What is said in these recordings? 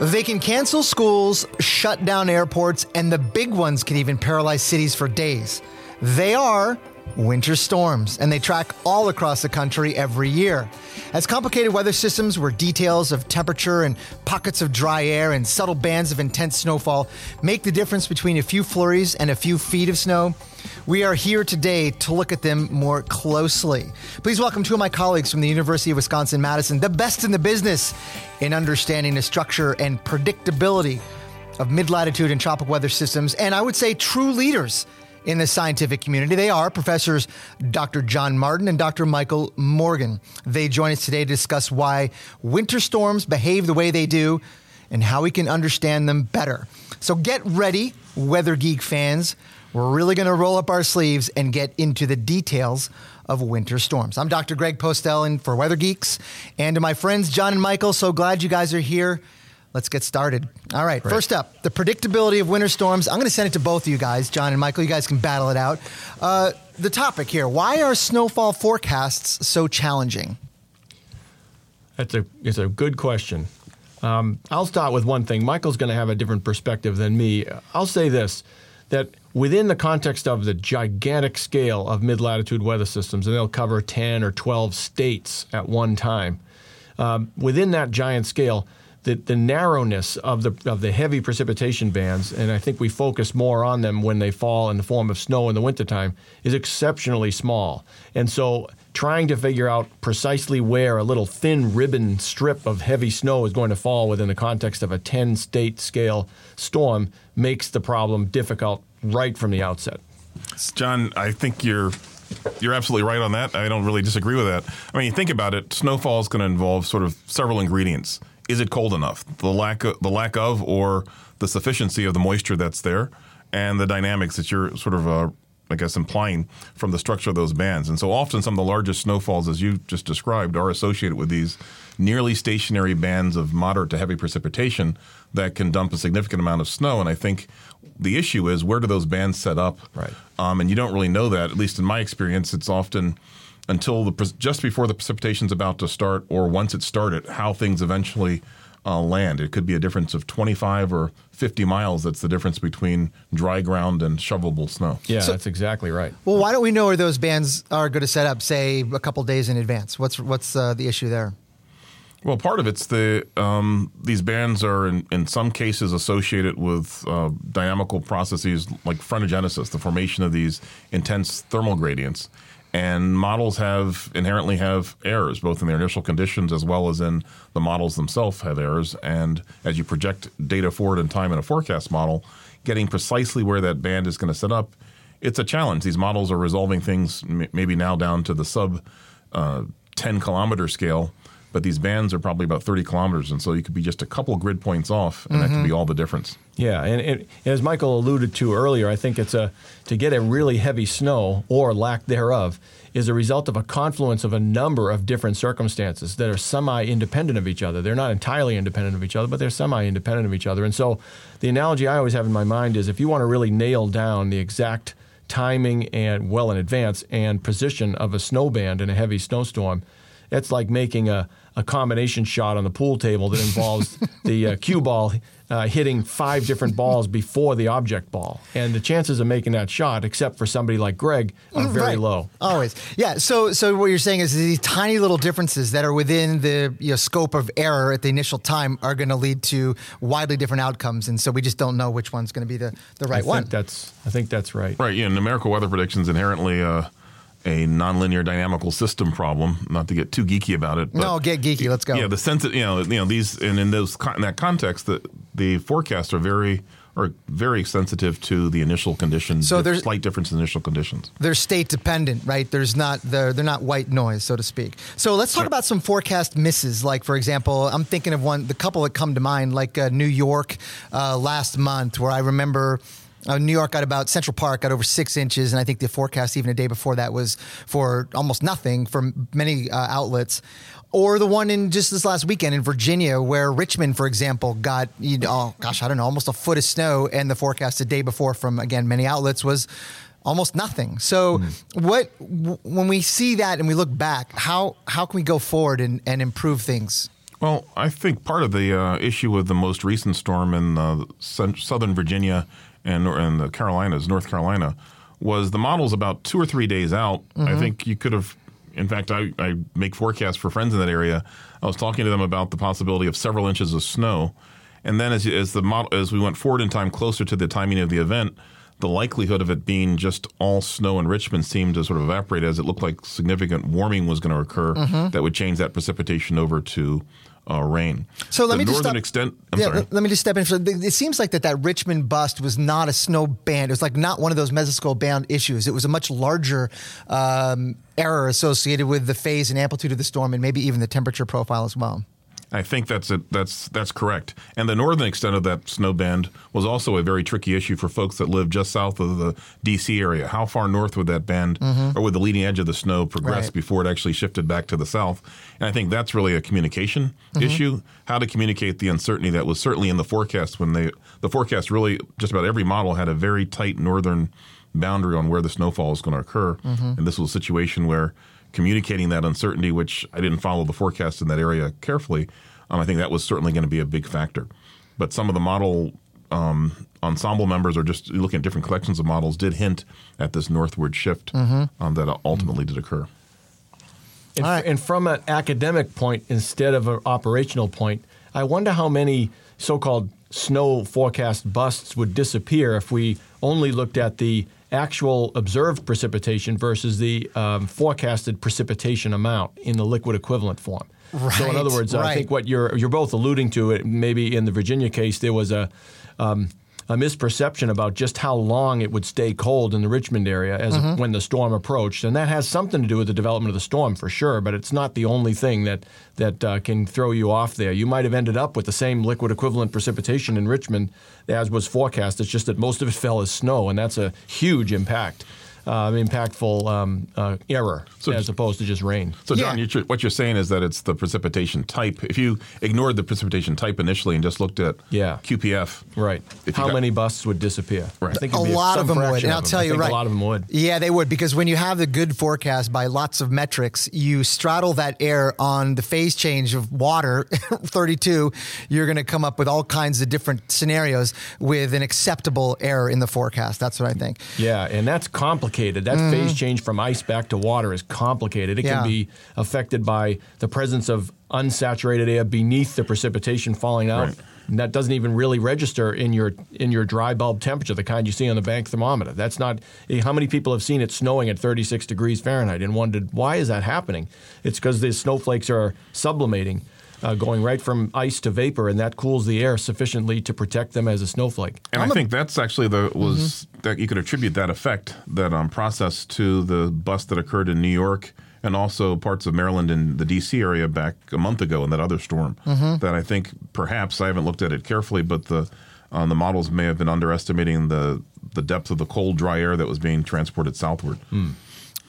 They can cancel schools, shut down airports, and the big ones can even paralyze cities for days. They are winter storms, and they track all across the country every year. As complicated weather systems where details of temperature and pockets of dry air and subtle bands of intense snowfall make the difference between a few flurries and a few feet of snow, we are here today to look at them more closely. Please welcome two of my colleagues from the University of Wisconsin Madison, the best in the business in understanding the structure and predictability of mid latitude and tropical weather systems, and I would say true leaders in the scientific community. They are professors Dr. Jon Martin and Dr. Michael Morgan. They join us today to discuss why winter storms behave the way they do and how we can understand them better. So get ready, weather geek fans. We're really going to roll up our sleeves and get into the details of winter storms. I'm Dr. Greg Postel and for Weather Geeks. And to my friends, Jon and Michael, so glad you guys are here. Let's get started. All right, first up, the predictability of winter storms. I'm going to send it to both of you guys, Jon and Michael. You guys can battle it out. Uh, the topic here why are snowfall forecasts so challenging? That's a it's a good question. Um, I'll start with one thing. Michael's going to have a different perspective than me. I'll say this: that within the context of the gigantic scale of mid latitude weather systems, and they'll cover ten or twelve states at one time. Um, within that giant scale, the, the narrowness of the of the heavy precipitation bands, and I think we focus more on them when they fall in the form of snow in the wintertime, is exceptionally small. And so trying to figure out precisely where a little thin ribbon strip of heavy snow is going to fall within the context of a 10 state scale storm makes the problem difficult right from the outset. Jon, I think you're you're absolutely right on that. I don't really disagree with that. I mean, think about it, snowfall is going to involve sort of several ingredients. Is it cold enough? The lack of, the lack of or the sufficiency of the moisture that's there and the dynamics that you're sort of uh, I guess implying from the structure of those bands. And so often some of the largest snowfalls as you just described are associated with these nearly stationary bands of moderate to heavy precipitation that can dump a significant amount of snow and I think the issue is where do those bands set up? Right. Um, and you don't really know that. At least in my experience, it's often until the just before the precipitation is about to start, or once it started, how things eventually uh, land. It could be a difference of 25 or 50 miles. That's the difference between dry ground and shovelable snow. Yeah, so, that's exactly right. Well, why don't we know where those bands are going to set up, say, a couple days in advance? What's what's uh, the issue there? Well, part of it's the um, these bands are in, in some cases associated with uh, dynamical processes like frontogenesis, the formation of these intense thermal gradients. And models have inherently have errors, both in their initial conditions as well as in the models themselves have errors. And as you project data forward in time in a forecast model, getting precisely where that band is going to set up, it's a challenge. These models are resolving things maybe now down to the sub uh, 10 kilometer scale but these bands are probably about 30 kilometers, and so you could be just a couple grid points off, and mm-hmm. that could be all the difference. Yeah, and it, as Michael alluded to earlier, I think it's a to get a really heavy snow or lack thereof is a result of a confluence of a number of different circumstances that are semi-independent of each other. They're not entirely independent of each other, but they're semi-independent of each other. And so, the analogy I always have in my mind is if you want to really nail down the exact timing and well in advance and position of a snow band in a heavy snowstorm, it's like making a a combination shot on the pool table that involves the uh, cue ball uh, hitting five different balls before the object ball. And the chances of making that shot, except for somebody like Greg, are very right. low. Always. Yeah. So, so what you're saying is these tiny little differences that are within the you know, scope of error at the initial time are going to lead to widely different outcomes. And so we just don't know which one's going to be the, the right I one. That's, I think that's right. Right. Yeah. Numerical weather predictions inherently. Uh, a nonlinear dynamical system problem. Not to get too geeky about it. no, get geeky. Let's go. Yeah, the sense that you know, you know these, and in those in that context, the the forecasts are very are very sensitive to the initial conditions. So there's- slight difference in initial conditions. they're state dependent, right? There's not they're they're not white noise, so to speak. So let's talk about some forecast misses. Like for example, I'm thinking of one, the couple that come to mind, like uh, New York uh, last month, where I remember. Uh, New York got about Central Park got over six inches, and I think the forecast even a day before that was for almost nothing for many uh, outlets. Or the one in just this last weekend in Virginia, where Richmond, for example, got you know, oh gosh, I don't know, almost a foot of snow, and the forecast a day before from again many outlets was almost nothing. So, what w- when we see that and we look back, how how can we go forward and, and improve things? Well, I think part of the uh, issue with the most recent storm in uh, southern Virginia and, and the Carolinas, North Carolina, was the model's about two or three days out. I mm-hmm. think you could have, in fact, I, I make forecasts for friends in that area. I was talking to them about the possibility of several inches of snow. And then as, as the model, as we went forward in time closer to the timing of the event, the likelihood of it being just all snow in Richmond seemed to sort of evaporate as it looked like significant warming was going to occur mm-hmm. that would change that precipitation over to uh, rain. So let the me just northern stop- extent. I'm yeah, sorry. let- let me just step in. For, it seems like that that Richmond bust was not a snow band. It was like not one of those mesoscale band issues. It was a much larger um, error associated with the phase and amplitude of the storm, and maybe even the temperature profile as well. I think that's it. That's that's correct. And the northern extent of that snow band was also a very tricky issue for folks that live just south of the D.C. area. How far north would that band mm-hmm. or would the leading edge of the snow progress Right. before it actually shifted back to the south? And I think that's really a communication mm-hmm. issue. How to communicate the uncertainty that was certainly in the forecast when they the forecast really just about every model had a very tight northern boundary on where the snowfall is going to occur. Mm-hmm. And this was a situation where communicating that uncertainty, which I didn't follow the forecast in that area carefully, um, I think that was certainly going to be a big factor. But some of the model um, ensemble members, or just looking at different collections of models, did hint at this northward shift um, that ultimately did occur. And, All right. and from an academic point instead of an operational point, I wonder how many so-called snow forecast busts would disappear if we only looked at the actual observed precipitation versus the um, forecasted precipitation amount in the liquid equivalent form. So, in other words, I think what you're you're both alluding to it. Maybe in the Virginia case, there was a um, a misperception about just how long it would stay cold in the Richmond area as Mm-hmm. when the storm approached, and that has something to do with the development of the storm for sure. But it's not the only thing that that uh, can throw you off there. You might have ended up with the same liquid equivalent precipitation in Richmond as was forecast. It's just that most of it fell as snow, and that's a huge impact. Uh, impactful um, uh, error So as opposed to just rain. So, Jon, Yeah. you're, what you're saying is that it's the precipitation type. If you ignored the precipitation type initially and just looked at Yeah. QPF, Right. How got- many busts would disappear? Right. I think A lot of them would, and I'll them. tell I you think right. A lot of them would. Yeah, they would because when you have the good forecast by lots of metrics, you straddle that air on the phase change of water, 32. You're going to come up with all kinds of different scenarios with an acceptable error in the forecast. That's what I think. Yeah, and that's complicated. That phase change from ice back to water is complicated. It. Yeah. can be affected by the presence of unsaturated air beneath the precipitation falling out. Right. And that doesn't even really register in your in your dry bulb temperature, the kind you see on the bank thermometer. That's not eh, how many people have seen it snowing at 36 degrees Fahrenheit and wondered why is that happening? It's because the snowflakes are sublimating, uh, going right from ice to vapor, and that cools the air sufficiently to protect them as a snowflake. And i think that's actually the was that you could attribute that effect, that um, process, to the bust that occurred in New York and also parts of Maryland and the D.C. area back a month ago in that other storm. That I think perhaps I haven't looked at it carefully, but the um, the models may have been underestimating the the depth of the cold, dry air that was being transported southward.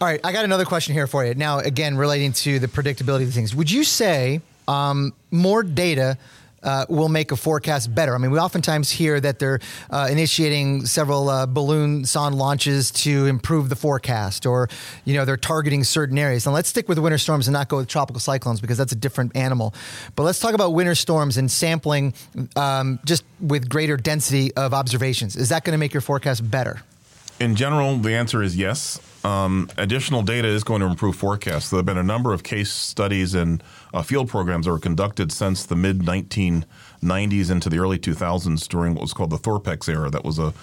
All right, I got another question here for you. Now, again, relating to the predictability of things, would you say um, more data uh, will make a forecast better? I mean, we oftentimes hear that they're uh, initiating several uh, balloon sonde launches to improve the forecast, or you know, they're targeting certain areas. And let's stick with winter storms and not go with tropical cyclones because that's a different animal. But let's talk about winter storms and sampling um, just with greater density of observations. Is that going to make your forecast better? In general, the answer is yes. Um, additional data is going to improve forecasts. There have been a number of case studies and uh, field programs that were conducted since the mid 1990s into the early 2000s during what was called the Thorpex era. That was a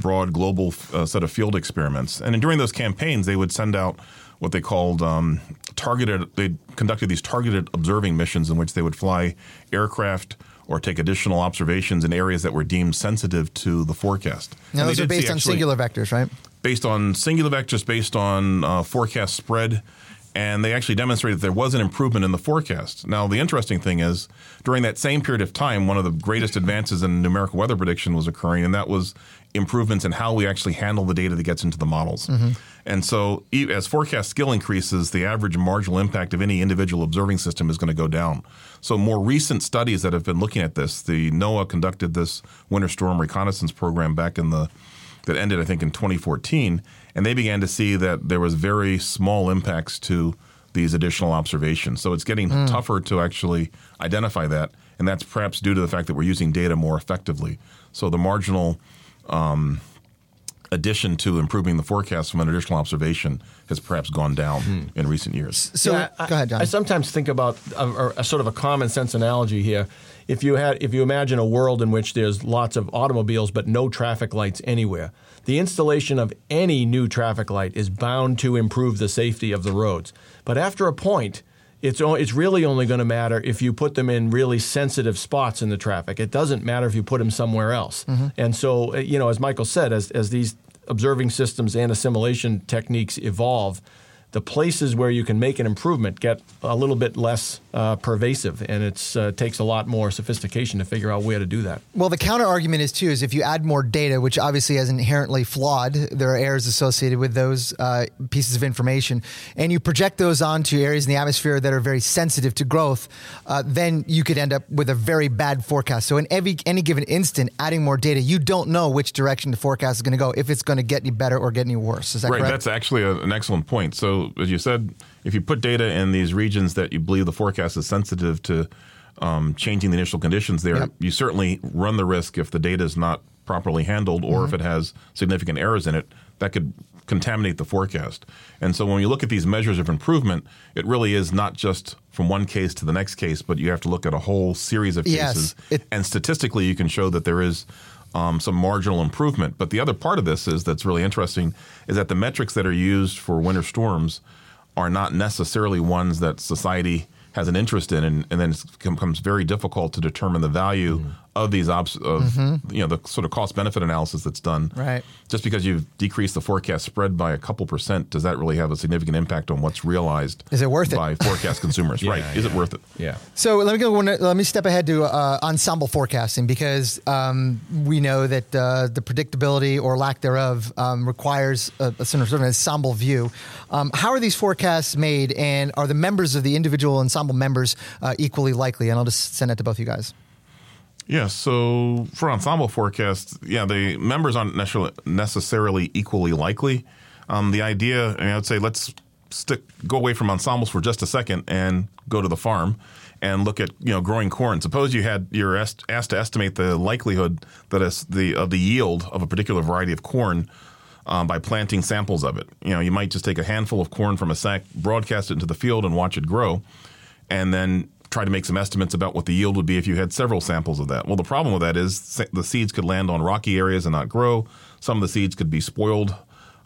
broad global uh, set of field experiments. And during those campaigns, they would send out what they called um, targeted, they conducted these targeted observing missions in which they would fly aircraft or take additional observations in areas that were deemed sensitive to the forecast. Now, And those are based on actually- singular vectors, right? Based on singular vectors, based on uh, forecast spread, and they actually demonstrated that there was an improvement in the forecast. Now, the interesting thing is, during that same period of time, one of the greatest advances in numerical weather prediction was occurring, and that was improvements in how we actually handle the data that gets into the models. And so, as forecast skill increases, the average marginal impact of any individual observing system is going to go down. So, more recent studies that have been looking at this, the NOAA conducted this winter storm reconnaissance program back in the that ended, I think, in 2014, and they began to see that there was very small impacts to these additional observations. So it's getting tougher to actually identify that, and that's perhaps due to the fact that we're using data more effectively. So the marginal um, addition to improving the forecast from an additional observation has perhaps gone down hmm. in recent years. So Yeah, I- go ahead, Jon. I sometimes think about a, a, a sort of a common sense analogy here. If you had, if you imagine a world in which there's lots of automobiles but no traffic lights anywhere, the installation of any new traffic light is bound to improve the safety of the roads. But after a point, it's o- it's really only going to matter if you put them in really sensitive spots in the traffic. It doesn't matter if you put them somewhere else. Mm-hmm. And so, you know, as Michael said, as as these observing systems and assimilation techniques evolve, the places where you can make an improvement get a little bit less uh, pervasive, and it uh, takes a lot more sophistication to figure out where to do that. Well, the counter argument is too is if you add more data, which obviously is inherently flawed, there are errors associated with those uh, pieces of information, and you project those onto areas in the atmosphere that are very sensitive to growth, uh, then you could end up with a very bad forecast. So in every any given instant, adding more data, you don't know which direction the forecast is going to go, if it's going to get any better or get any worse. Is that Right, correct? that's actually a, an excellent point. So, as you said, if you put data in these regions that you believe the forecast is sensitive to um, changing the initial conditions there, Yep. you certainly run the risk if the data is not properly handled or if it has significant errors in it, that could contaminate the forecast. And so, when you look at these measures of improvement, it really is not just from one case to the next case, but you have to look at a whole series of Yes, cases. it- and statistically, you can show that there is um, some marginal improvement. But the other part of this is that's really interesting is that the metrics that are used for winter storms are not necessarily ones that society has an interest in, and, and then it becomes very difficult to determine the value Mm-hmm. Of these obs- of you know the sort of cost benefit analysis that's done. Right. Just because you've decreased the forecast spread by a couple percent, does that really have a significant impact on what's realized? Is it worth it? by forecast consumers? right? Is it worth it? Yeah. So let me go. Let me step ahead to uh, ensemble forecasting because um, we know that uh, the predictability or lack thereof um, requires a, a sort of an ensemble view. Um, how are these forecasts made, and are the members of the individual ensemble members uh, equally likely? And I'll just send that to both you guys. Yeah, so for ensemble forecasts, yeah, the members aren't necessarily, equally likely. Um, the idea, I, mean, I would say, let's stick go away from ensembles for just a second and go to the farm and look at you know growing corn. Suppose you had you're asked, asked to estimate the likelihood that is the of the yield of a particular variety of corn. Um, by planting samples of it, you know, you might just take a handful of corn from a sack, broadcast it into the field, and watch it grow, and then try to make some estimates about what the yield would be if you had several samples of that. Well, the problem with that is the seeds could land on rocky areas and not grow. Some of the seeds could be spoiled.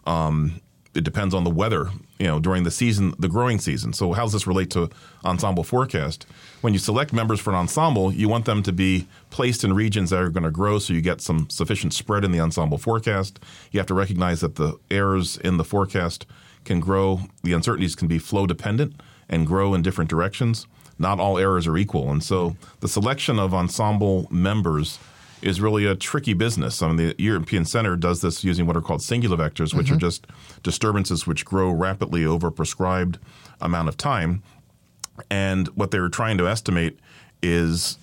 Um, it depends on the weather, you know, during the season, the growing season. So, how does this relate to ensemble forecast? When you select members for an ensemble, you want them to be placed in regions that are going to grow, so you get some sufficient spread in the ensemble forecast. You have to recognize that the errors in the forecast can grow. The uncertainties can be flow dependent and grow in different directions. Not all errors are equal, and so the selection of ensemble members is really a tricky business. I mean, the European Center does this using what are called singular vectors, which are just disturbances which grow rapidly over a prescribed amount of time. And what they're trying to estimate is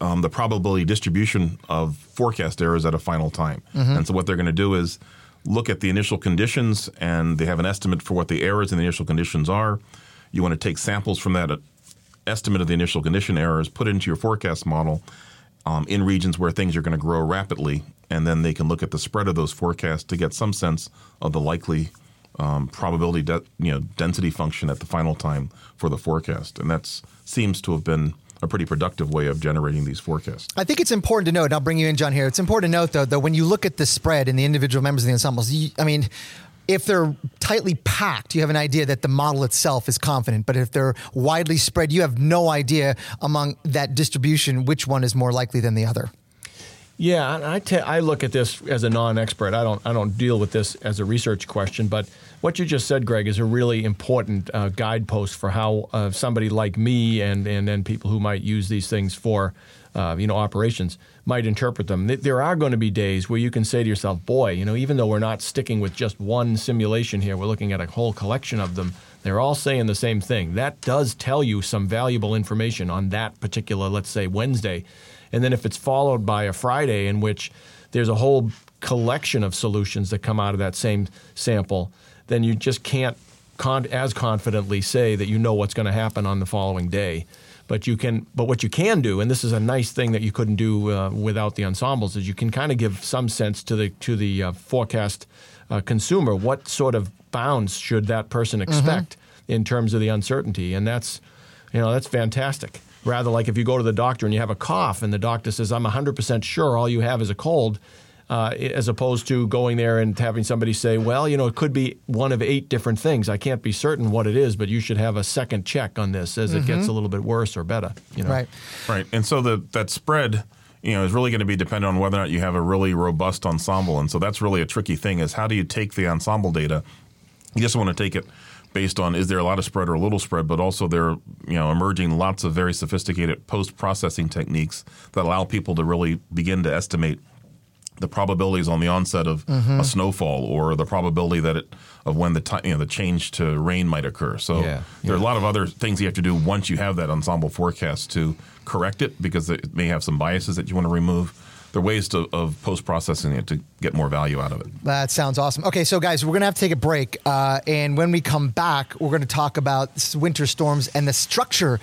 um, the probability distribution of forecast errors at a final time. And so what they're going to do is look at the initial conditions, and they have an estimate for what the errors in the initial conditions are. You want to take samples from that estimate of the initial condition errors, put into your forecast model um, in regions where things are going to grow rapidly, and then they can look at the spread of those forecasts to get some sense of the likely um, probability, de- you know, density function at the final time for the forecast, and that seems to have been a pretty productive way of generating these forecasts. I think it's important to note, and I'll bring you in, Jon, here. It's important to note, though, that when you look at the spread in the individual members of the ensembles, you, I mean, if they're tightly packed, you have an idea that the model itself is confident. But if they're widely spread, you have no idea among that distribution which one is more likely than the other. Yeah, I, te- I look at this as a non-expert. I don't I don't deal with this as a research question, but what you just said, Greg, is a really important uh, guidepost for how uh, somebody like me and and then people who might use these things for uh, you know operations might interpret them. There are going to be days where you can say to yourself, "Boy, you know, even though we're not sticking with just one simulation here, we're looking at a whole collection of them." They're all saying the same thing. That does tell you some valuable information on that particular, let's say, Wednesday and then if it's followed by a Friday in which there's a whole collection of solutions that come out of that same sample, then you just can't con- as confidently say that you know what's going to happen on the following day. But you can, but what you can do, and this is a nice thing that you couldn't do uh, without the ensembles, is you can kind of give some sense to the to the uh, forecast uh, consumer what sort of bounds should that person mm-hmm. expect mm-hmm. in terms of the uncertainty, and that's you know that's fantastic. Rather, like if you go to the doctor and you have a cough and the doctor says, I'm 100% sure all you have is a cold, uh, as opposed to going there and having somebody say, well, you know, it could be one of eight different things. I can't be certain what it is, but you should have a second check on this as mm-hmm. it gets mm-hmm. a little bit worse or better. You know? Right. Right. And so the, that spread you know, is really going to be dependent on whether or not you have a really robust ensemble. And so that's really a tricky thing is how do you take the ensemble data? You just want to take it based on is there a lot of spread or a little spread, but also there are you know emerging lots of very sophisticated post processing techniques that allow people to really begin to estimate the probabilities on the onset of mm-hmm. a snowfall or the probability that it of when the time you know the change to rain might occur. So yeah, there are a lot of other things you have to do once you have that ensemble forecast to correct it because it may have some biases that you want to remove there are ways to, of post processing it to get more value out of it. That sounds awesome. Okay, so guys, we're going to have to take a break. Uh, and when we come back, we're going to talk about winter storms and the structure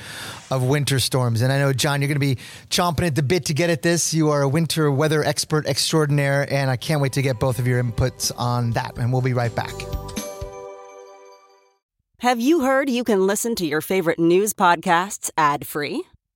of winter storms. And I know, Jon, you're going to be chomping at the bit to get at this. You are a winter weather expert extraordinaire, and I can't wait to get both of your inputs on that. And we'll be right back. Have you heard you can listen to your favorite news podcasts ad free?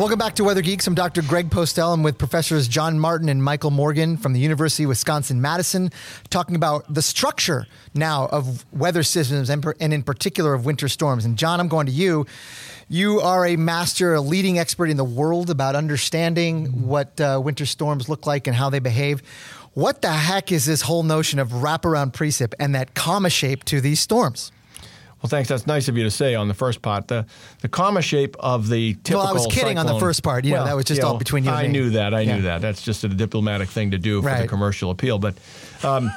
Welcome back to Weather Geeks. I'm Dr. Greg Postel. I'm with Professors Jon Martin and Michael Morgan from the University of Wisconsin Madison, talking about the structure now of weather systems and, and in particular of winter storms. And Jon, I'm going to you. You are a master, a leading expert in the world about understanding what uh, winter storms look like and how they behave. What the heck is this whole notion of wraparound precip and that comma shape to these storms? Well, thanks. That's nice of you to say on the first part. The the comma shape of the typical. Well, I was kidding cyclone, on the first part. You well, know, that was just all between you. I and me. knew that. I yeah. knew that. That's just a diplomatic thing to do for right. the commercial appeal. But um,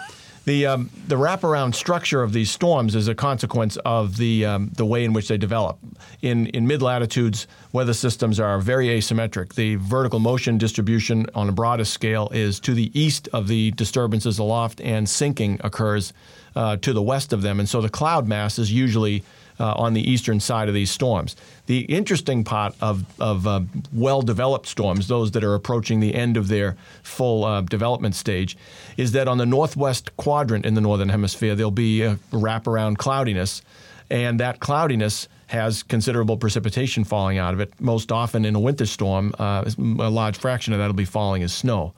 the um, the wraparound structure of these storms is a consequence of the um, the way in which they develop. In in mid latitudes, weather systems are very asymmetric. The vertical motion distribution on a broadest scale is to the east of the disturbances aloft, and sinking occurs uh, to the west of them. And so the cloud mass is usually uh, on the eastern side of these storms. The interesting part of, of uh, well developed storms, those that are approaching the end of their full uh, development stage, is that on the northwest quadrant in the northern hemisphere, there'll be a wraparound cloudiness. And that cloudiness has considerable precipitation falling out of it. Most often in a winter storm, uh, a large fraction of that will be falling as snow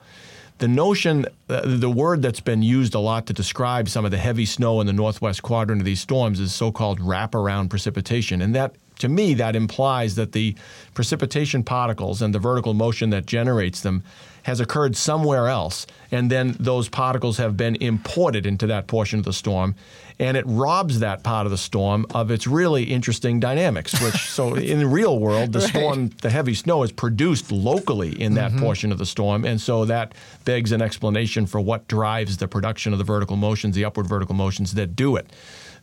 the notion, uh, the word that's been used a lot to describe some of the heavy snow in the northwest quadrant of these storms is so called wraparound precipitation. And that, to me, that implies that the precipitation particles and the vertical motion that generates them has occurred somewhere else, and then those particles have been imported into that portion of the storm, and it robs that part of the storm of its really interesting dynamics. Which, so in the real world, the right. storm, the heavy snow, is produced locally in that mm-hmm. portion of the storm, and so that begs an explanation for what drives the production of the vertical motions, the upward vertical motions that do it.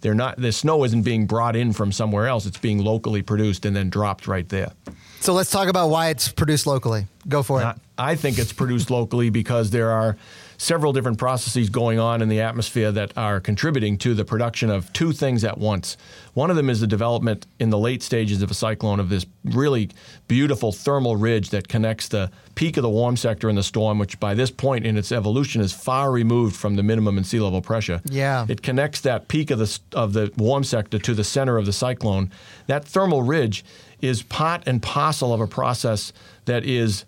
They're not the snow isn't being brought in from somewhere else; it's being locally produced and then dropped right there. So let's talk about why it's produced locally. Go for it. I think it's produced locally because there are several different processes going on in the atmosphere that are contributing to the production of two things at once. One of them is the development in the late stages of a cyclone of this really beautiful thermal ridge that connects the peak of the warm sector in the storm, which by this point in its evolution is far removed from the minimum in sea level pressure. Yeah. It connects that peak of the, of the warm sector to the center of the cyclone. That thermal ridge is part and parcel of a process that is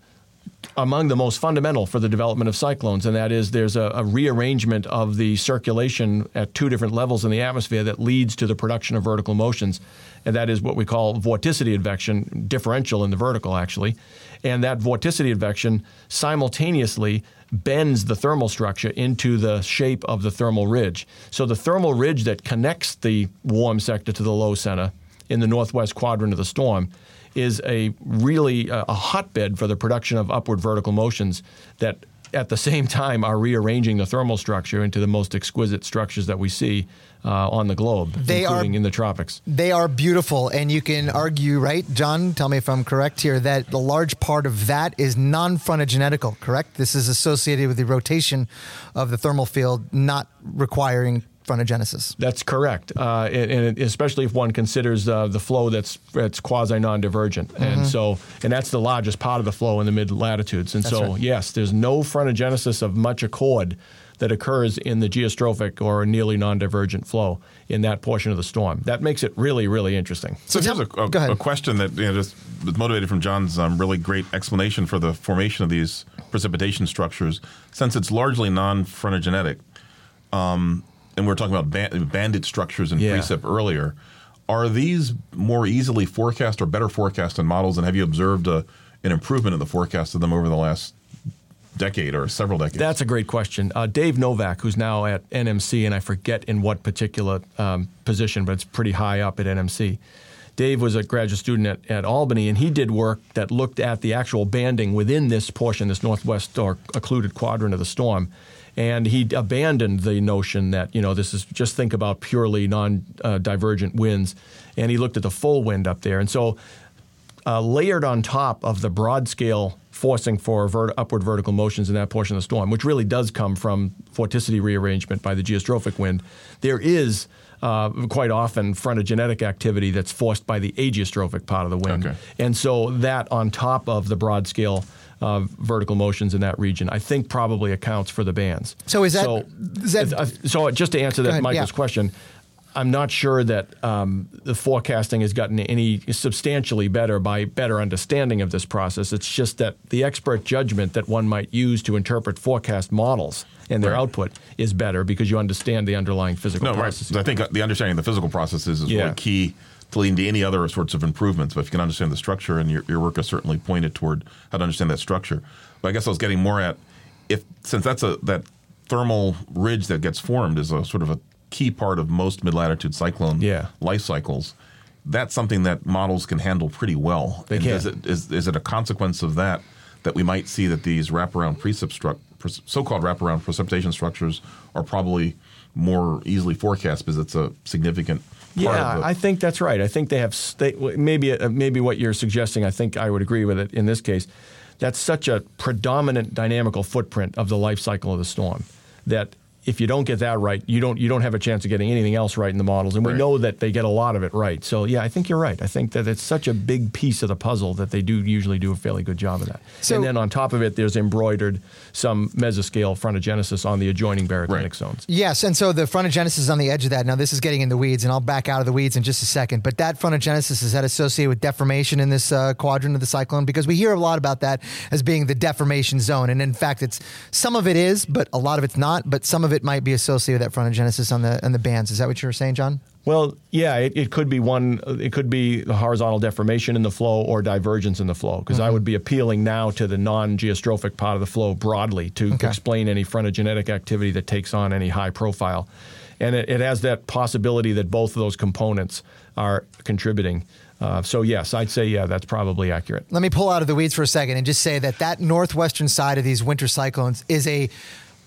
among the most fundamental for the development of cyclones, and that is there's a, a, rearrangement of the circulation at two different levels in the atmosphere that leads to the production of vertical motions, and that is what we call vorticity advection, differential in the vertical actually, and that vorticity advection simultaneously bends the thermal structure into the shape of the thermal ridge. So the thermal ridge that connects the warm sector to the low center in the northwest quadrant of the storm is a really uh, a hotbed for the production of upward vertical motions that at the same time are rearranging the thermal structure into the most exquisite structures that we see uh, on the globe, they including are, in the tropics. They are beautiful, and you can argue, right, Jon? Tell me if I'm correct here. That a large part of that is non-frontogenetical. Correct. This is associated with the rotation of the thermal field, not requiring frontogenesis. That's correct, uh, and, and, especially if one considers uh, the flow that's that's quasi non-divergent, mm-hmm. and so and that's the largest part of the flow in the mid latitudes. And that's so, right. yes, there's no frontogenesis of much accord that occurs in the geostrophic or nearly non-divergent flow in that portion of the storm. That makes it really, really interesting. So, so here's a, a, a, question that you know, just was motivated from Jon's um, really great explanation for the formation of these precipitation structures. Since it's largely non-frontogenetic, um, and we are talking about band, banded structures and yeah. precip earlier. Are these more easily forecast or better forecast in models? And have you observed a, an improvement in the forecast of them over the last decade or several decades? That's a great question. Uh, Dave Novak, who's now at NMC, and I forget in what particular um, position, but it's pretty high up at NMC. Dave was a graduate student at, at, Albany, and he did work that looked at the actual banding within this portion, this northwest or occluded quadrant of the storm and he abandoned the notion that you know this is just think about purely non-divergent uh, winds, and he looked at the full wind up there, and so uh, layered on top of the broad scale forcing for vert- upward vertical motions in that portion of the storm, which really does come from vorticity rearrangement by the geostrophic wind, there is uh, quite often frontogenetic activity that's forced by the ageostrophic part of the wind. Okay. And so that on top of the broad scale uh, vertical motions in that region, I think probably accounts for the bands. So is that, so, is that uh, so just to answer that ahead, Michael's yeah. question, I'm not sure that um, the forecasting has gotten any substantially better by better understanding of this process. It's just that the expert judgment that one might use to interpret forecast models and their right. output is better because you understand the underlying physical no, processes. Right. I think the understanding of the physical processes is yeah. really key to leading to any other sorts of improvements. But if you can understand the structure, and your, your work has certainly pointed toward how to understand that structure. But I guess I was getting more at if since that's a that thermal ridge that gets formed is a sort of a key part of most mid latitude cyclone yeah. life cycles. That's something that models can handle pretty well. They and can. Is it, is, is it a consequence of that that we might see that these wraparound precip stru- so-called wraparound precipitation structures are probably more easily forecast because it's a significant yeah, I think that's right. I think they have they, maybe uh, maybe what you're suggesting. I think I would agree with it in this case. That's such a predominant dynamical footprint of the life cycle of the storm that if you don't get that right, you don't you don't have a chance of getting anything else right in the models. And we right. know that they get a lot of it right. So yeah, I think you're right. I think that it's such a big piece of the puzzle that they do usually do a fairly good job of that. So, and then on top of it, there's embroidered some mesoscale frontogenesis on the adjoining baroclinic right. zones. Yes, and so the frontogenesis is on the edge of that. Now this is getting in the weeds, and I'll back out of the weeds in just a second. But that frontogenesis is that associated with deformation in this uh, quadrant of the cyclone because we hear a lot about that as being the deformation zone, and in fact, it's some of it is, but a lot of it's not. But some of it might be associated with that frontogenesis on the on the bands. Is that what you were saying, Jon? Well, yeah, it, it, could be one. It could be the horizontal deformation in the flow or divergence in the flow, because mm-hmm. I would be appealing now to the non-geostrophic part of the flow broadly to okay. explain any frontogenetic activity that takes on any high profile, and it, it has that possibility that both of those components are contributing. Uh, so yes, I'd say yeah, that's probably accurate. Let me pull out of the weeds for a second and just say that that northwestern side of these winter cyclones is a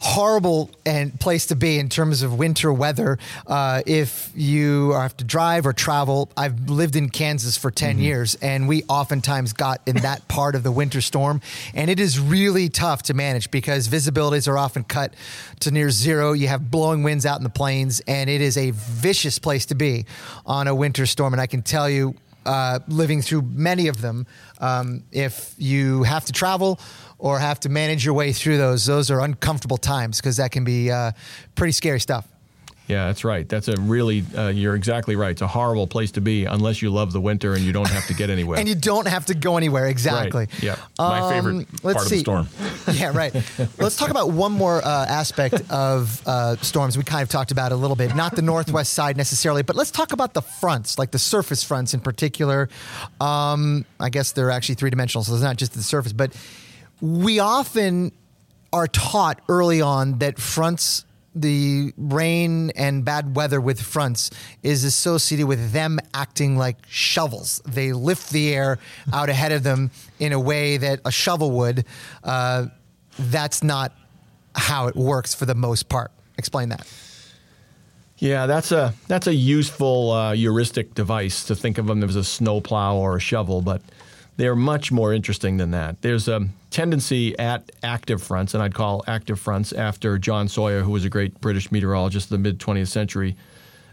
horrible and place to be in terms of winter weather. Uh, if you have to drive or travel, I've lived in Kansas for 10 Mm-hmm. years, and we oftentimes got in that part of the winter storm, and it is really tough to manage because visibilities are often cut to near zero. You have blowing winds out in the plains, and it is a vicious place to be on a winter storm. And I can tell you, uh, living through many of them, um, if you have to travel or have to manage your way through those, those are uncomfortable times because that can be uh, pretty scary stuff. Yeah, that's right. That's a really, uh, you're exactly right. It's a horrible place to be unless you love the winter and you don't have to get anywhere. And you don't have to go anywhere. Exactly. Right. Yeah. My favorite Um, let's part see. of the storm. yeah, right. Let's talk about one more uh, aspect of uh, storms. We kind of talked about a little bit, not the northwest side necessarily, but let's talk about the fronts, like the surface fronts in particular. Um, I guess they're actually three dimensional, so it's not just the surface, but we often are taught early on that fronts. The rain and bad weather with fronts is associated with them acting like shovels. They lift the air out ahead of them in a way that a shovel would. Uh, that's not how it works for the most part. Explain that. Yeah, that's a that's a useful uh, heuristic device to think of them as a snowplow or a shovel, but they're much more interesting than that. There's a tendency at active fronts, and I'd call active fronts after John Sawyer, who was a great British meteorologist of the mid 20th century.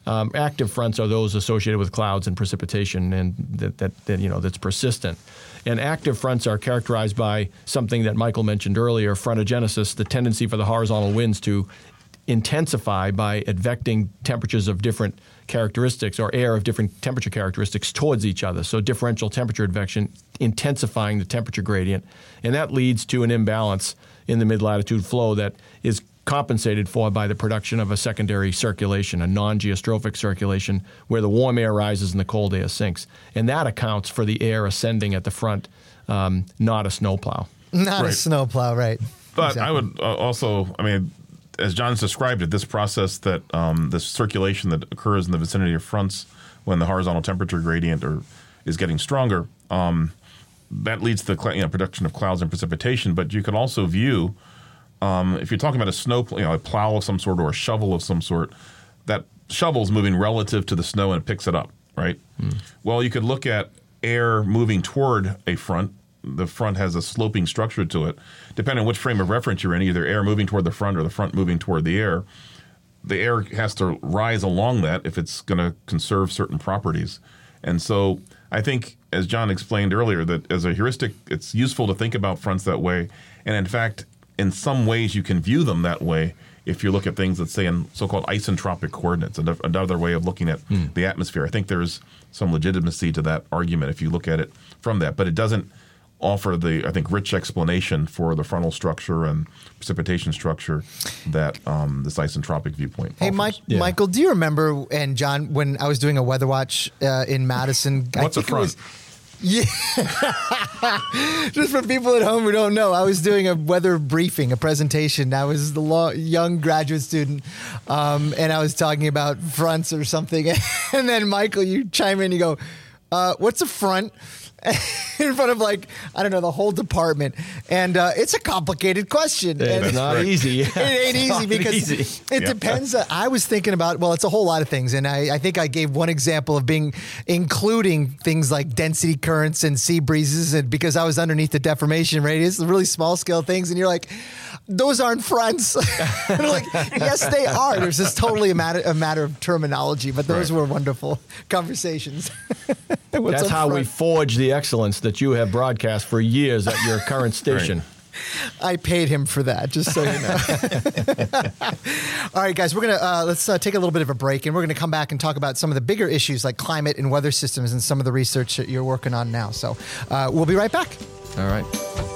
Um, active fronts are those associated with clouds and precipitation, and that, that, that you know that's persistent. And active fronts are characterized by something that Michael mentioned earlier, frontogenesis, the tendency for the horizontal winds to intensify by advecting temperatures of different characteristics or air of different temperature characteristics towards each other. So differential temperature advection intensifying the temperature gradient. And that leads to an imbalance in the mid latitude flow that is compensated for by the production of a secondary circulation, a non geostrophic circulation, where the warm air rises and the cold air sinks. And that accounts for the air ascending at the front, um, not a snowplow. Not a snowplow, right? But I would uh, also, I mean, as Jon's described it, this process that um, this circulation that occurs in the vicinity of fronts when the horizontal temperature gradient or is getting stronger, um, that leads to the cl- you know, production of clouds and precipitation. But you can also view, um, if you're talking about a snow, pl- you know, a plow of some sort or a shovel of some sort, that shovel's moving relative to the snow and it picks it up, right? Well, you could look at air moving toward a front. The front has a sloping structure to it. Depending on which frame of reference you're in, either air moving toward the front or the front moving toward the air, the air has to rise along that if it's going to conserve certain properties. And so I think, as Jon explained earlier, that as a heuristic, it's useful to think about fronts that way. And in fact, in some ways, you can view them that way if you look at things that say in so-called isentropic coordinates, another way of looking at hmm. the atmosphere. I think there's some legitimacy to that argument if you look at it from that, but it doesn't offer the I think rich explanation for the frontal structure and precipitation structure that um, this isentropic viewpoint. Hey, offers. Mike, Yeah. Michael, do you remember and Jon when I was doing a weather watch uh, in Madison? What's a think front? yeah. Just for people at home who don't know, I was doing a weather briefing, a presentation. I was the law, young graduate student, um, and I was talking about fronts or something. And then Michael, you chime in, you go, uh, "What's a front?" in front of like I don't know the whole department, and uh, it's a complicated question. It's And- not easy. it ain't easy because easy. it Yeah. depends. Uh, I was thinking about well, it's a whole lot of things, and I, I think I gave one example of being including things like density currents and sea breezes, and because I was underneath the deformation radius, the really small scale things, and you're like, those aren't I'm like, yes, they are. There's just totally a matter a matter of terminology, but those Right. were wonderful conversations. That's how we forge the excellence that you have broadcast for years at your current station. I paid him for that, just so you know. All right, guys, we're gonna uh, let's uh, take a little bit of a break, and we're gonna come back and talk about some of the bigger issues like climate and weather systems, and some of the research that you're working on now. So uh, we'll be right back. All right.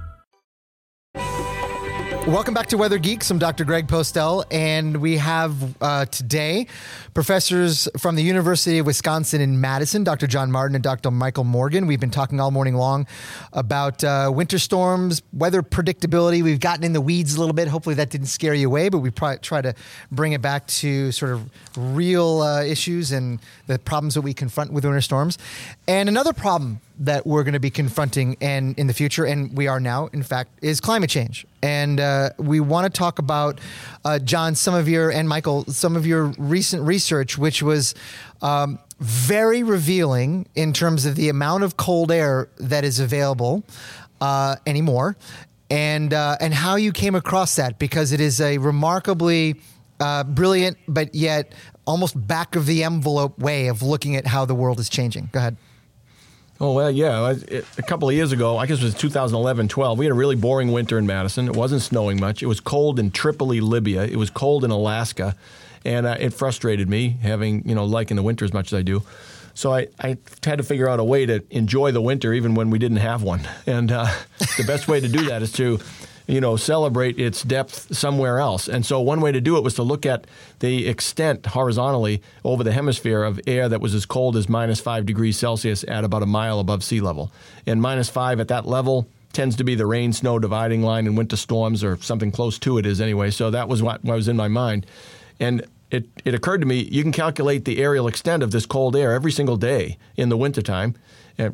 Welcome back to Weather Geeks. I'm Dr. Greg Postel, and we have uh, today professors from the University of Wisconsin in Madison, Dr. Jon Martin and Dr. Michael Morgan. We've been talking all morning long about uh, winter storms, weather predictability. We've gotten in the weeds a little bit. Hopefully, that didn't scare you away, but we try to bring it back to sort of real uh, issues and the problems that we confront with winter storms. And another problem that we're going to be confronting and in the future, and we are now, in fact, is climate change. And uh, we want to talk about, uh, Jon, some of your and Michael, some of your recent research, which was um, very revealing in terms of the amount of cold air that is available uh, anymore, and uh, and how you came across that because it is a remarkably uh, brilliant, but yet almost back of the envelope way of looking at how the world is changing. Go ahead. Oh, well, yeah. A couple of years ago, I guess it was 2011 12, we had a really boring winter in Madison. It wasn't snowing much. It was cold in Tripoli, Libya. It was cold in Alaska. And uh, it frustrated me, having, you know, liking the winter as much as I do. So I, I had to figure out a way to enjoy the winter even when we didn't have one. And uh, the best way to do that is to you know, celebrate its depth somewhere else. And so one way to do it was to look at the extent horizontally over the hemisphere of air that was as cold as minus five degrees Celsius at about a mile above sea level. And minus five at that level tends to be the rain snow dividing line in winter storms or something close to it is anyway. So that was what, was in my mind. And it, it occurred to me you can calculate the areal extent of this cold air every single day in the wintertime,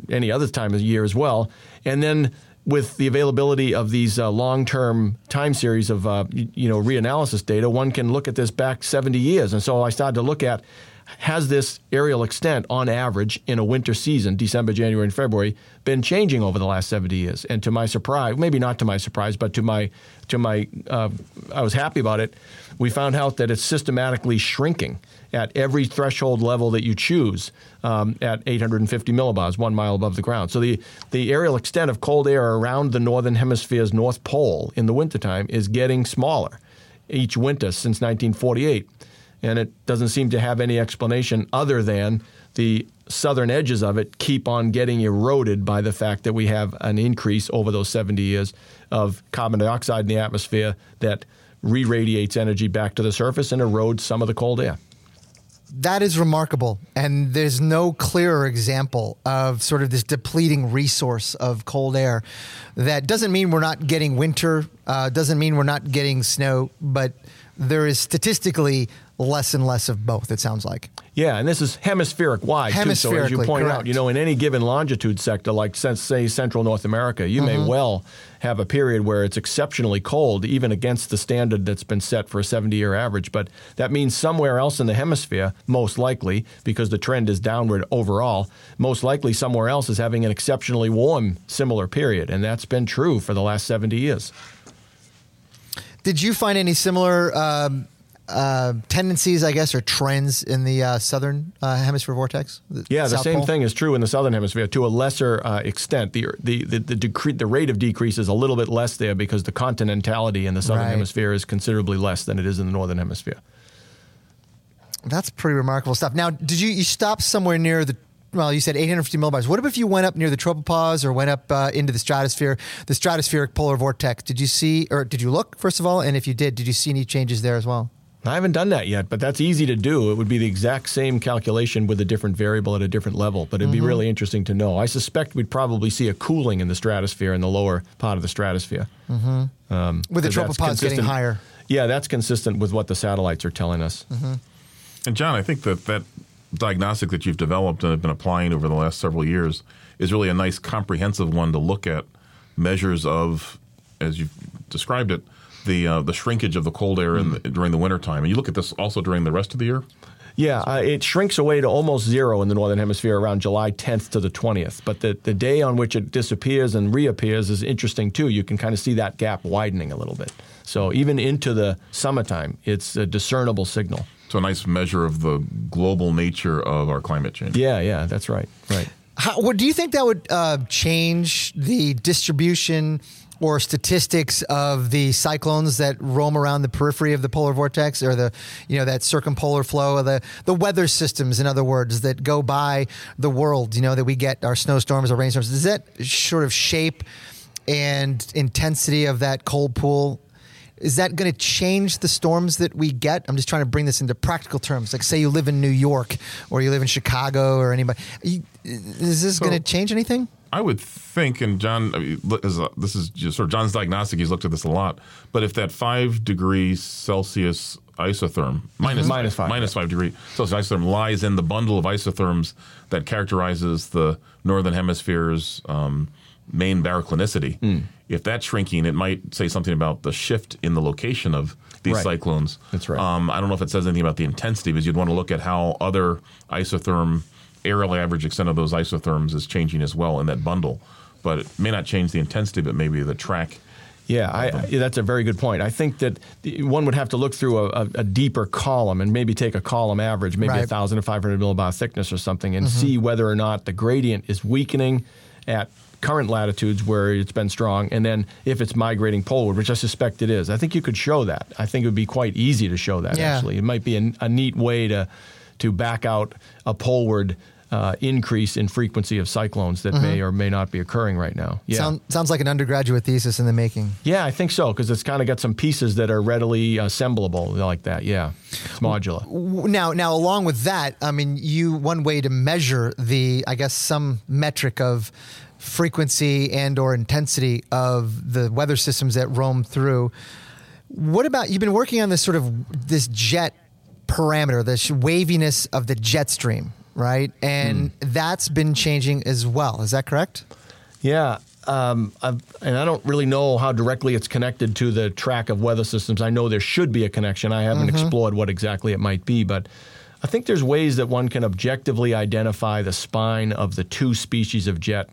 any other time of the year as well. And then with the availability of these uh, long-term time series of uh, you know reanalysis data, one can look at this back 70 years. And so I started to look at has this areal extent on average in a winter season, December, January, and February, been changing over the last 70 years? And to my surprise, maybe not to my surprise, but to my to my uh, I was happy about it. We found out that it's systematically shrinking at every threshold level that you choose um, at 850 millibars, one mile above the ground. So the, the areal extent of cold air around the northern hemisphere's north pole in the wintertime is getting smaller each winter since 1948. And it doesn't seem to have any explanation other than the southern edges of it keep on getting eroded by the fact that we have an increase over those 70 years of carbon dioxide in the atmosphere that re radiates energy back to the surface and erodes some of the cold air that is remarkable. And there's no clearer example of sort of this depleting resource of cold air. That doesn't mean we're not getting winter, uh, doesn't mean we're not getting snow, but there is statistically less and less of both, it sounds like. Yeah, and this is hemispheric wide, too. So as you point correct. out, you know, in any given longitude sector, like say Central North America, you mm-hmm. may well have a period where it's exceptionally cold, even against the standard that's been set for a 70-year average. But that means somewhere else in the hemisphere, most likely, because the trend is downward overall, most likely somewhere else is having an exceptionally warm similar period, and that's been true for the last 70 years. Did you find any similar um, uh, tendencies, I guess, or trends in the uh, southern uh, hemisphere vortex? The yeah, the same pole? thing is true in the southern hemisphere to a lesser uh, extent. The the the the, decre- the, rate of decrease is a little bit less there because the continentality in the southern right. hemisphere is considerably less than it is in the northern hemisphere. That's pretty remarkable stuff. Now, did you you stop somewhere near the well, you said 850 millibars. What if you went up near the tropopause or went up uh, into the stratosphere, the stratospheric polar vortex? Did you see, or did you look, first of all? And if you did, did you see any changes there as well? I haven't done that yet, but that's easy to do. It would be the exact same calculation with a different variable at a different level, but it'd mm-hmm. be really interesting to know. I suspect we'd probably see a cooling in the stratosphere in the lower part of the stratosphere. Mm-hmm. Um, with the tropopause getting higher. Yeah, that's consistent with what the satellites are telling us. Mm-hmm. And Jon, I think that that diagnostic that you've developed and have been applying over the last several years is really a nice comprehensive one to look at measures of, as you've described it, the uh, the shrinkage of the cold air mm. the, during the wintertime. And you look at this also during the rest of the year? Yeah, uh, it shrinks away to almost zero in the northern hemisphere around July 10th to the 20th. But the, the day on which it disappears and reappears is interesting too. You can kind of see that gap widening a little bit. So even into the summertime, it's a discernible signal. So a nice measure of the global nature of our climate change. Yeah, yeah, that's right. Right. How, what, do you think that would uh, change the distribution or statistics of the cyclones that roam around the periphery of the polar vortex or the you know that circumpolar flow of the the weather systems in other words that go by the world you know that we get our snowstorms or rainstorms? Does that sort of shape and intensity of that cold pool is that going to change the storms that we get? I'm just trying to bring this into practical terms. Like, say you live in New York or you live in Chicago or anybody. You, is this going to change anything? I would think, and Jon, I mean, look, is, uh, this is just sort of Jon's diagnostic. He's looked at this a lot. But if that five degrees Celsius isotherm, minus Minus five, minus five degree Celsius isotherm, lies in the bundle of isotherms that characterizes the northern hemisphere's um, main baroclinicity. Hmm. If that's shrinking, it might say something about the shift in the location of these Right. cyclones. That's right. Um, I don't know if it says anything about the intensity, because you'd want to look at how other isotherm aerial average extent of those isotherms is changing as well in that bundle. But it may not change the intensity, but maybe the track. Yeah, I, yeah, that's a very good point. I think that the- one would have to look through a, a, a deeper column and maybe take a column average, maybe Right. 1,000 to 500 millibar thickness or something, and see whether or not the gradient is weakening at current latitudes where it's been strong, and then if it's migrating poleward, which I suspect it is. I think you could show that. I think it would be quite easy to show that, Yeah. actually. It might be a, a neat way to, to back out a poleward uh, increase in frequency of cyclones that may or may not be occurring right now. Yeah. Sound, sounds like an undergraduate thesis in the making. Yeah, I think so because it's kind of got some pieces that are readily assemblable like that. Yeah, it's modular. Now, now, along with that, I mean, you one way to measure the, I guess, some metric of frequency and or intensity of the weather systems that roam through. What about you've been working on this sort of this jet parameter, this waviness of the jet stream, right? And that's been changing as well. Is that correct? Yeah. Um, I've, and I don't really know how directly it's connected to the track of weather systems. I know there should be a connection. I haven't explored what exactly it might be, but I think there's ways that one can objectively identify the spine of the two species of jet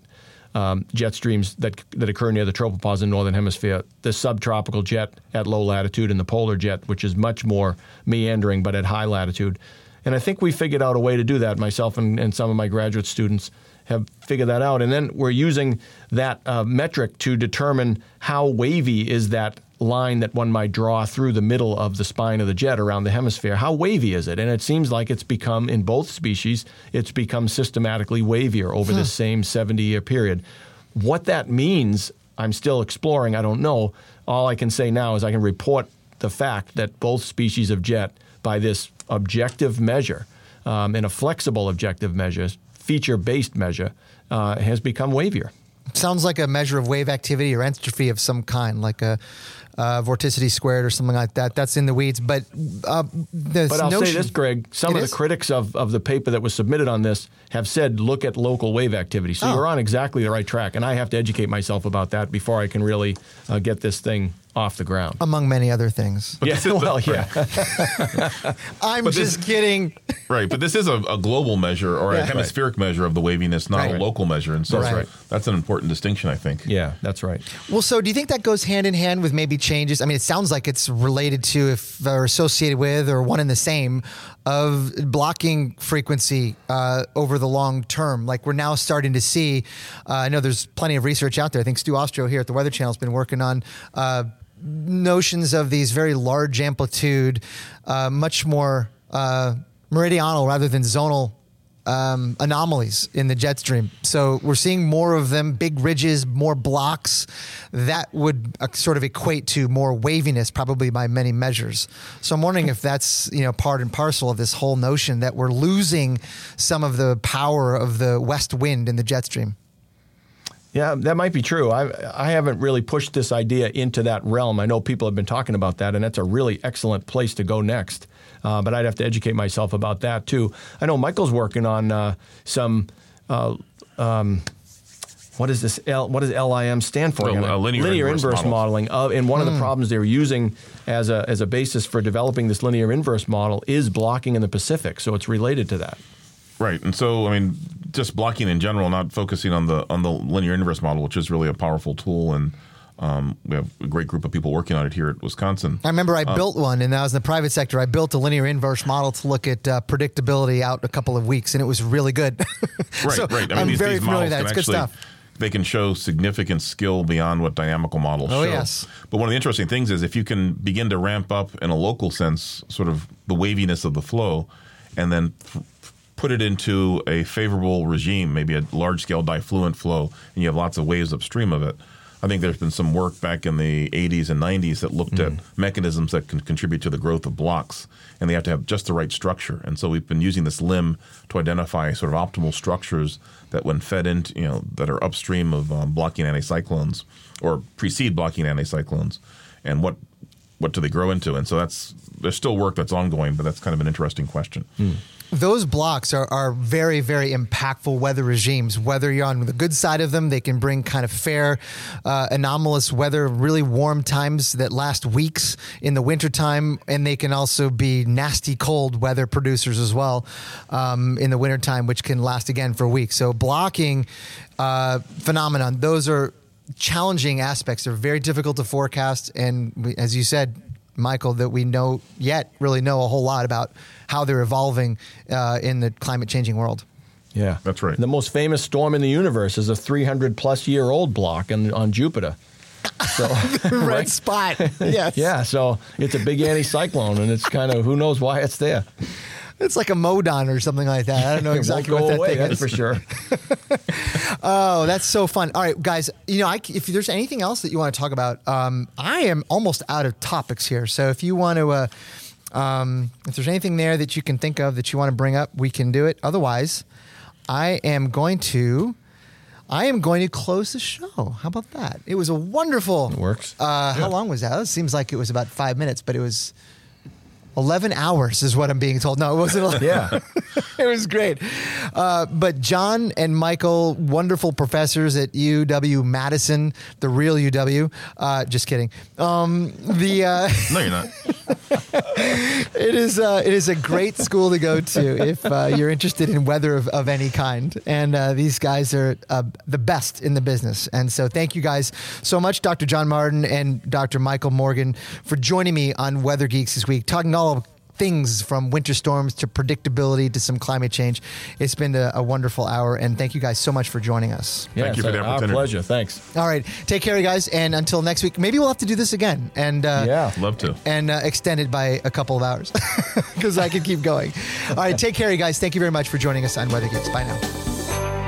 um, jet streams that that occur near the tropopause in northern hemisphere. The subtropical jet at low latitude and the polar jet, which is much more meandering but at high latitude. And I think we figured out a way to do that. Myself and, and some of my graduate students have figured that out. And then we're using that uh, metric to determine how wavy is that line that one might draw through the middle of the spine of the jet around the hemisphere. How wavy is it? And it seems like it's become, in both species, it's become systematically wavier over this same 70 year period. What that means, I'm still exploring. I don't know. All I can say now is I can report the fact that both species of jet, by this objective measure, um, and a flexible objective measure, feature based measure, uh, has become wavier. Sounds like a measure of wave activity or entropy of some kind, like a uh, vorticity squared or something like that. That's in the weeds. But uh, the But I'll notion, say this, Greg. Some of is? the critics of, of the paper that was submitted on this have said, look at local wave activity. So Oh. you're on exactly the right track. And I have to educate myself about that before I can really uh, get this thing off the ground. among many other things. yeah, this is the- well, yeah. I'm But just this- kidding. Right, but this is a, a global measure or Yeah. a hemispheric measure of the waviness, not Right. a local measure. And so That's right. that's an important distinction, I think. yeah, that's right. Well, so do you think that goes hand in hand with maybe changes? I mean, it sounds like it's related to, if or associated with, or one and the same of blocking frequency uh, over the long term. Like we're now starting to see. Uh, I know there's plenty of research out there. I think Stu Ostro here at the Weather Channel has been working on. Uh, notions of these very large amplitude, uh, much more uh, meridional rather than zonal um, anomalies in the jet stream. So we're seeing more of them, big ridges, more blocks. That would uh, sort of equate to more waviness, probably by many measures. So I'm wondering if that's you know part and parcel of this whole notion that we're losing some of the power of the west wind in the jet stream. Yeah, that might be true. I I haven't really pushed this idea into that realm. I know people have been talking about that, and that's a really excellent place to go next. Uh, but I'd have to educate myself about that too. I know Michael's working on uh, some. Uh, um, what is this? L, what does LIM stand for? Again? uh, linear inverse models. modeling. Of, and one of the problems they're using as a as a basis for developing this linear inverse model is blocking in the Pacific. So it's related to that. Right, and so I mean, just blocking in general, not focusing on the on the linear inverse model, which is really a powerful tool, and um, we have a great group of people working on it here at Wisconsin. I remember I Uh, built one, and that was in the private sector. I built a linear inverse model to look at uh, predictability out a couple of weeks, and it was really good. Right, so right. I mean, I'm these, very these familiar models with that. It's good actually stuff. they can show significant skill beyond what dynamical models Oh, show. yes. But one of the interesting things is if you can begin to ramp up in a local sense, sort of the waviness of the flow, and then f- put it into a favorable regime, maybe a large scale difluent flow, and you have lots of waves upstream of it. I think there's been some work back in the 80s and 90s that looked Mm-hmm. at mechanisms that can contribute to the growth of blocks, and they have to have just the right structure. And so we've been using this LIM to identify sort of optimal structures that, when fed into, you know, that are upstream of um, blocking anticyclones or precede blocking anticyclones, and what what do they grow into? And so that's there's still work that's ongoing, but that's kind of an interesting question. Those blocks are, are very, very impactful weather regimes. Whether you're on the good side of them, they can bring kind of fair, uh, anomalous weather, really warm times that last weeks in the wintertime. And they can also be nasty cold weather producers as well um, in the wintertime, which can last again for weeks. So, blocking uh, phenomenon, those are challenging aspects. They're very difficult to forecast. And we, as you said, Michael, that we know yet really know a whole lot about how they're evolving uh, in the climate changing world. Yeah, That's right. The most famous storm in the universe is a 300 plus year old block on, on Jupiter. So, right? spot. yes. Yeah, so it's a big anticyclone, and it's kind of who knows why it's there. It's like a Modon or something like that. I don't know exactly what that away, thing that's is. for sure. Oh, that's so fun. All right, guys, you know, I, if there's anything else that you want to talk about, um, I am almost out of topics here. So if you want to, uh, um, if there's anything there that you can think of that you want to bring up, we can do it. Otherwise, I am going to. I am going to close the show. How about that? It was a wonderful. It works. Uh, How long was that? It seems like it was about five minutes, but it was 11 hours, is what I'm being told. No, it wasn't. Yeah. it was great. Uh, but Jon and Michael, wonderful professors at UW Madison, the real UW. Uh, just kidding. Um, the uh, No, you're not. it is uh, it is a great school to go to if uh, you're interested in weather of, of any kind. And uh, these guys are uh, the best in the business. And so thank you guys so much, Dr. Jon Martin and Dr. Michael Morgan, for joining me on Weather Geeks this week, talking all things from winter storms to predictability to some climate change. It's been a, a wonderful hour, and thank you guys so much for joining us. Yeah, Thank you it's for the Our opportunity. pleasure. Thanks. All right, take care, you guys, and until next week, maybe we'll have to do this again. And uh, Yeah. Love to. and uh, extend it by a couple of hours because I can keep going. All right, take care, you guys. Thank you very much for joining us on Weather Geeks. Bye now.